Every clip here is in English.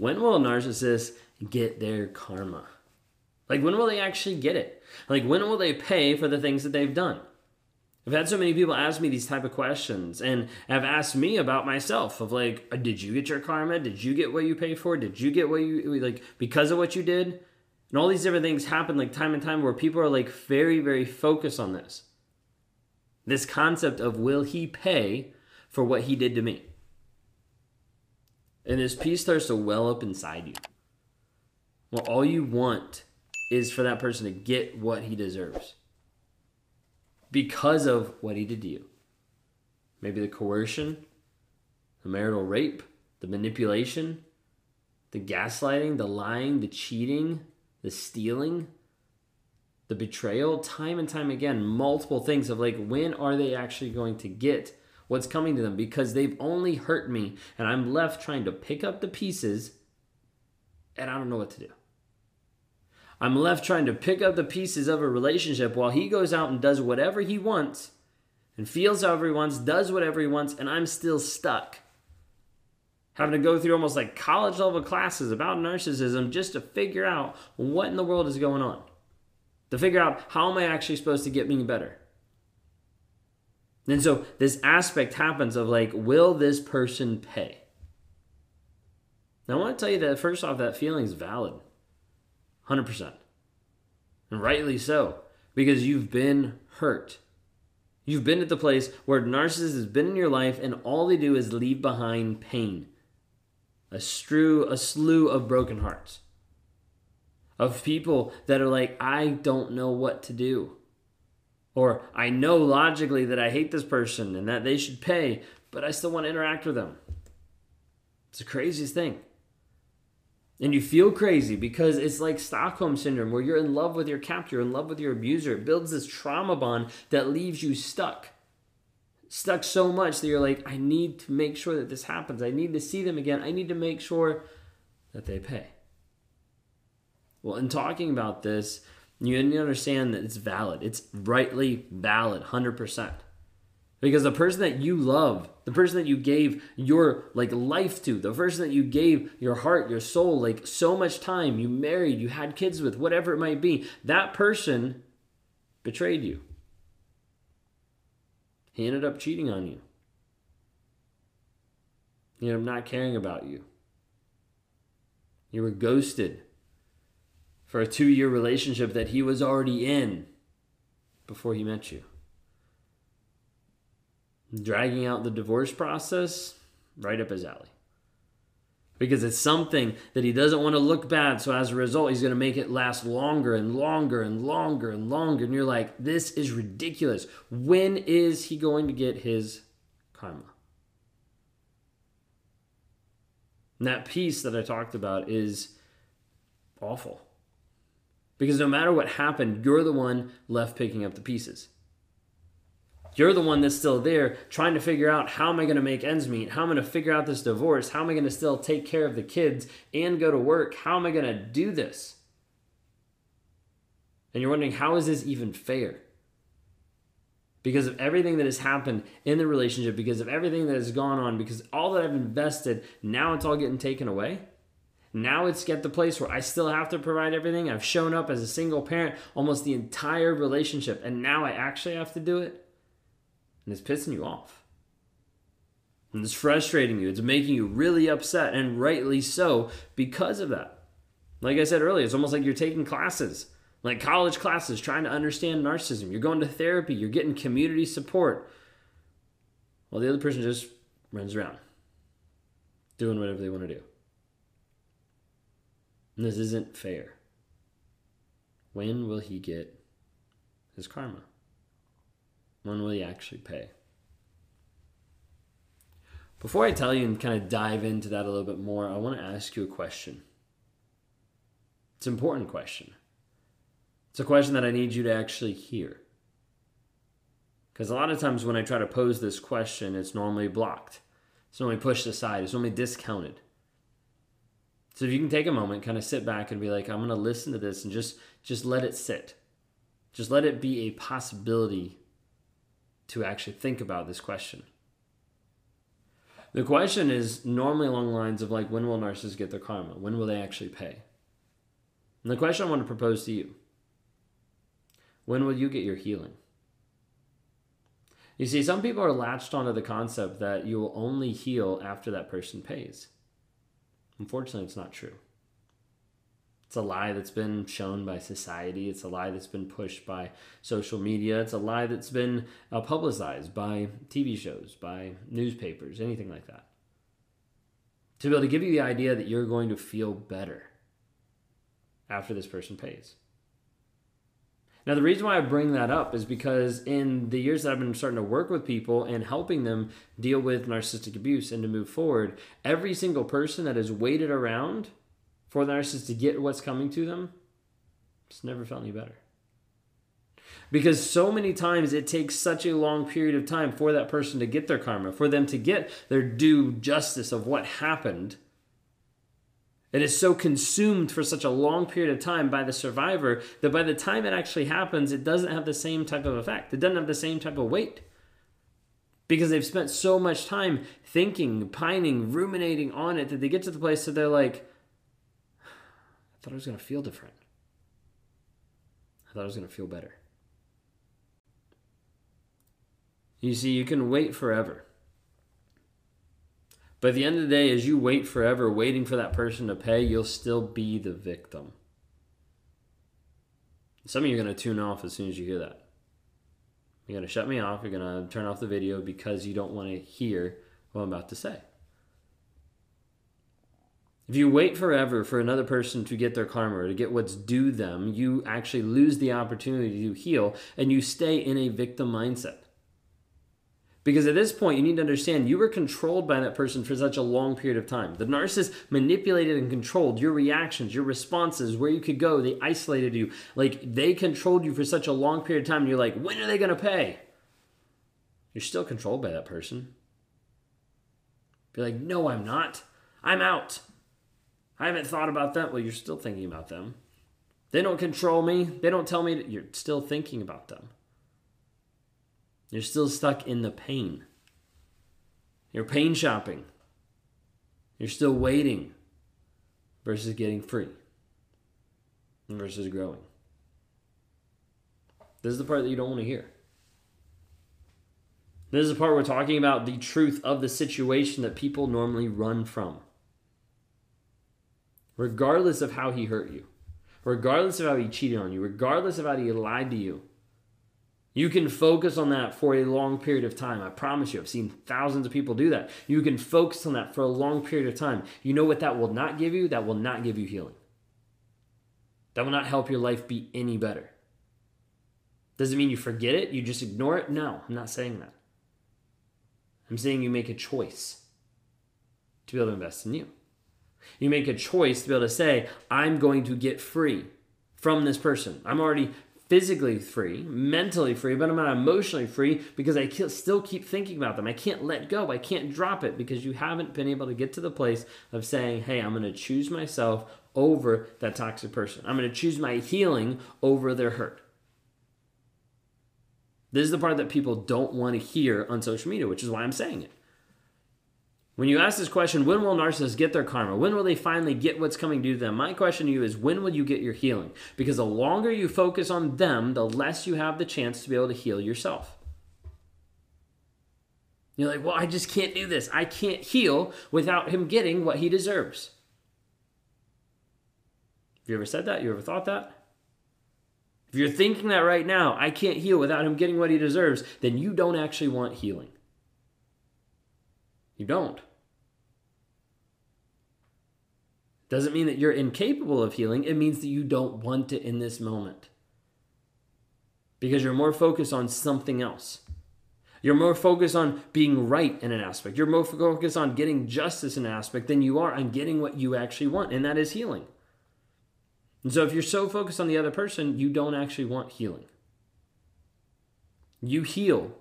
when will a narcissist get their karma? Like, when will they actually get it? Like, when will they pay for the things that they've done? I've had so many people ask me these type of questions and have asked me about myself of like, uh, did you get your karma? Did you get what you paid for? Did you get what you like because of what you did? And all these different things happen like time and time where people are like very, very focused on this. This concept of will he pay for what he did to me? And this piece starts to well up inside you. Well, all you want is for that person to get what he deserves because of what he did to you. Maybe the coercion, the marital rape, the manipulation, the gaslighting, the lying, the cheating, the stealing, the betrayal, time and time again, multiple things of like, when are they actually going to get what's coming to them? Because they've only hurt me and I'm left trying to pick up the pieces and I don't know what to do. I'm left trying to pick up the pieces of a relationship while he goes out and does whatever he wants and feels however he wants, does whatever he wants, and I'm still stuck. Having to go through almost like college level classes about narcissism just to figure out what in the world is going on. To figure out how am I actually supposed to get me better. And so this aspect happens of like, will this person pay? Now, I want to tell you that first off, that feeling is valid. 100%. And rightly so, because you've been hurt. You've been at the place where narcissist has been in your life and all they do is leave behind pain. A strew, a slew of broken hearts. Of people that are like, I don't know what to do. Or I know logically that I hate this person and that they should pay, but I still want to interact with them. It's the craziest thing and you feel crazy because it's like Stockholm syndrome where you're in love with your captor, you're in love with your abuser. It builds this trauma bond that leaves you stuck. Stuck so much that you're like, I need to make sure that this happens. I need to see them again. I need to make sure that they pay. Well, in talking about this, you need to understand that it's valid. It's rightly valid, 100%. Because the person that you love, the person that you gave your like life to, the person that you gave your heart, your soul, like so much time, you married, you had kids with, whatever it might be, that person betrayed you. He ended up cheating on you. He ended up not caring about you. You were ghosted for a two year relationship that he was already in before he met you dragging out the divorce process, right up his alley. Because it's something that he doesn't want to look bad. So as a result, he's going to make it last longer and longer and longer and longer. And you're like, this is ridiculous. When is he going to get his karma? And that piece that I talked about is awful. Because no matter what happened, you're the one left picking up the pieces. You're the one that's still there trying to figure out how am I going to make ends meet? How am I going to figure out this divorce? How am I going to still take care of the kids and go to work? How am I going to do this? And you're wondering, how is this even fair? Because of everything that has happened in the relationship, because of everything that has gone on, because all that I've invested, now it's all getting taken away. Now it's get the place where I still have to provide everything. I've shown up as a single parent almost the entire relationship, and now I actually have to do it and it's pissing you off. And it's frustrating you. It's making you really upset, and rightly so because of that. Like I said earlier, it's almost like you're taking classes, like college classes, trying to understand narcissism. You're going to therapy, you're getting community support. While the other person just runs around, doing whatever they want to do. This isn't fair. When will he get his karma? When will he actually pay? Before I tell you and kind of dive into that a little bit more, I want to ask you a question. It's an important question. It's a question that I need you to actually hear. Because a lot of times when I try to pose this question, it's normally blocked. It's normally pushed aside. It's normally discounted. So if you can take a moment, kind of sit back and be like, I'm going to listen to this and just just let it sit. Just let it be a possibility to actually think about this question. The question is normally along the lines of like, when will narcissists get their karma? When will they actually pay? And the question I want to propose to you when will you get your healing? You see, some people are latched onto the concept that you will only heal after that person pays. Unfortunately, it's not true. It's a lie that's been shown by society. It's a lie that's been pushed by social media. It's a lie that's been uh, publicized by TV shows, by newspapers, anything like that. To be able to give you the idea that you're going to feel better after this person pays. Now, the reason why I bring that up is because in the years that I've been starting to work with people and helping them deal with narcissistic abuse and to move forward, every single person that has waited around for the narcissist to get what's coming to them, it's never felt any better. Because so many times it takes such a long period of time for that person to get their karma, for them to get their due justice of what happened. It is so consumed for such a long period of time by the survivor that by the time it actually happens, it doesn't have the same type of effect. It doesn't have the same type of weight. Because they've spent so much time thinking, pining, ruminating on it that they get to the place that they're like, I thought I was going to feel different. I thought I was going to feel better. You see, you can wait forever. But at the end of the day, as you wait forever, waiting for that person to pay, you'll still be the victim. Some of you are going to tune off as soon as you hear that. You're going to shut me off. You're going to turn off the video because you don't want to hear what I'm about to say. If you wait forever for another person to get their karma or to get what's due them, you actually lose the opportunity to heal and you stay in a victim mindset. Because at this point, you need to understand you were controlled by that person for such a long period of time. The narcissist manipulated and controlled your reactions, your responses, where you could go. They isolated you. Like they controlled you for such a long period of time. You're like, when are they going to pay? You're still controlled by that person. Be like, no, I'm not. I'm out. I haven't thought about that. Well, you're still thinking about them. They don't control me. They don't tell me. To, you're still thinking about them. You're still stuck in the pain. You're pain shopping. You're still waiting versus getting free versus growing. This is the part that you don't want to hear. This is the part we're talking about the truth of the situation that people normally run from regardless of how he hurt you, regardless of how he cheated on you, regardless of how he lied to you. You can focus on that for a long period of time. I promise you, I've seen thousands of people do that. You can focus on that for a long period of time. You know what that will not give you? That will not give you healing. That will not help your life be any better. Does it mean you forget it? You just ignore it? No, I'm not saying that. I'm saying you make a choice to be able to invest in you. You make a choice to be able to say, I'm going to get free from this person. I'm already physically free, mentally free, but I'm not emotionally free because I still keep thinking about them. I can't let go. I can't drop it because you haven't been able to get to the place of saying, hey, I'm going to choose myself over that toxic person. I'm going to choose my healing over their hurt. This is the part that people don't want to hear on social media, which is why I'm saying it. When you ask this question, when will narcissists get their karma? When will they finally get what's coming due to them? My question to you is, when will you get your healing? Because the longer you focus on them, the less you have the chance to be able to heal yourself. You're like, well, I just can't do this. I can't heal without him getting what he deserves. Have you ever said that? You ever thought that? If you're thinking that right now, I can't heal without him getting what he deserves, then you don't actually want healing. You don't. Doesn't mean that you're incapable of healing, it means that you don't want it in this moment. Because you're more focused on something else. You're more focused on being right in an aspect. You're more focused on getting justice in an aspect than you are on getting what you actually want, and that is healing. And so if you're so focused on the other person, you don't actually want healing. You heal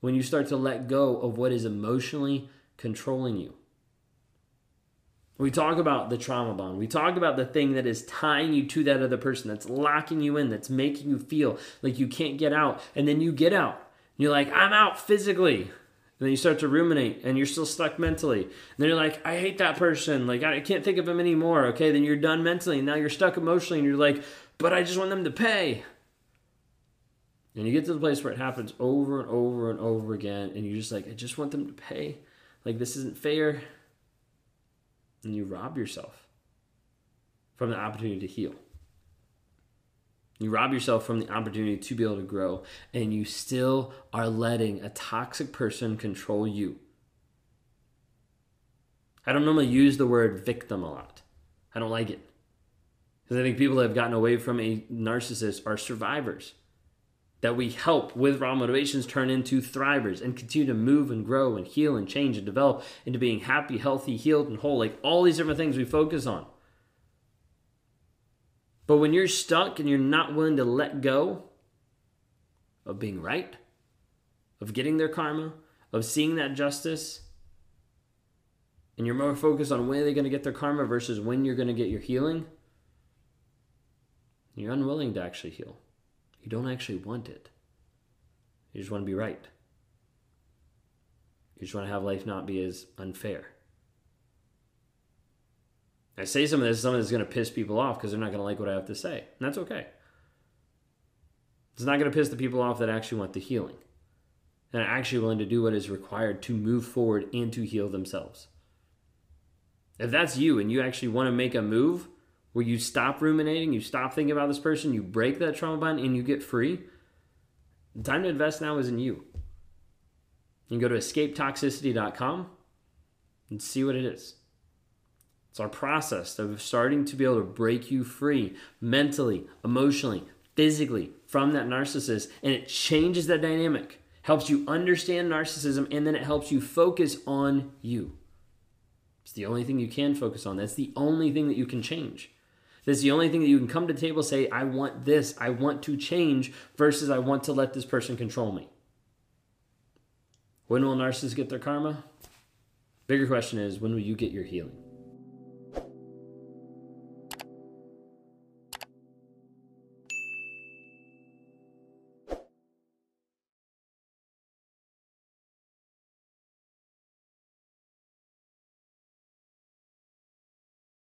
when you start to let go of what is emotionally controlling you. We talk about the trauma bond. We talk about the thing that is tying you to that other person, that's locking you in, that's making you feel like you can't get out. And then you get out. You're like, I'm out physically. And then you start to ruminate and you're still stuck mentally. And then you're like, I hate that person. Like, I can't think of him anymore. Okay, then you're done mentally. And now you're stuck emotionally and you're like, but I just want them to pay. And you get to the place where it happens over and over and over again. And you're just like, I just want them to pay. Like, this isn't fair. And you rob yourself from the opportunity to heal. You rob yourself from the opportunity to be able to grow, and you still are letting a toxic person control you. I don't normally use the word victim a lot. I don't like it. Because I think people that have gotten away from a narcissist are survivors. That we help with raw motivations turn into thrivers and continue to move and grow and heal and change and develop into being happy, healthy, healed, and whole. Like all these different things we focus on. But when you're stuck and you're not willing to let go of being right, of getting their karma, of seeing that justice, and you're more focused on when they're going to get their karma versus when you're going to get your healing, you're unwilling to actually heal. You don't actually want it. You just want to be right. You just want to have life not be as unfair. I say some of this, some of this is going to piss people off because they're not going to like what I have to say. And that's okay. It's not going to piss the people off that actually want the healing and are actually willing to do what is required to move forward and to heal themselves. If that's you and you actually want to make a move where you stop ruminating, you stop thinking about this person, you break that trauma bond, and you get free, the time to invest now is in you. You can go to escapetoxicity.com and see what it is. It's our process of starting to be able to break you free mentally, emotionally, physically from that narcissist. And it changes that dynamic, helps you understand narcissism, and then it helps you focus on you. It's the only thing you can focus on. That's the only thing that you can change. That's the only thing that you can come to the table say, I want this, I want to change, versus I want to let this person control me. When will narcissists get their karma? Bigger question is, when will you get your healing?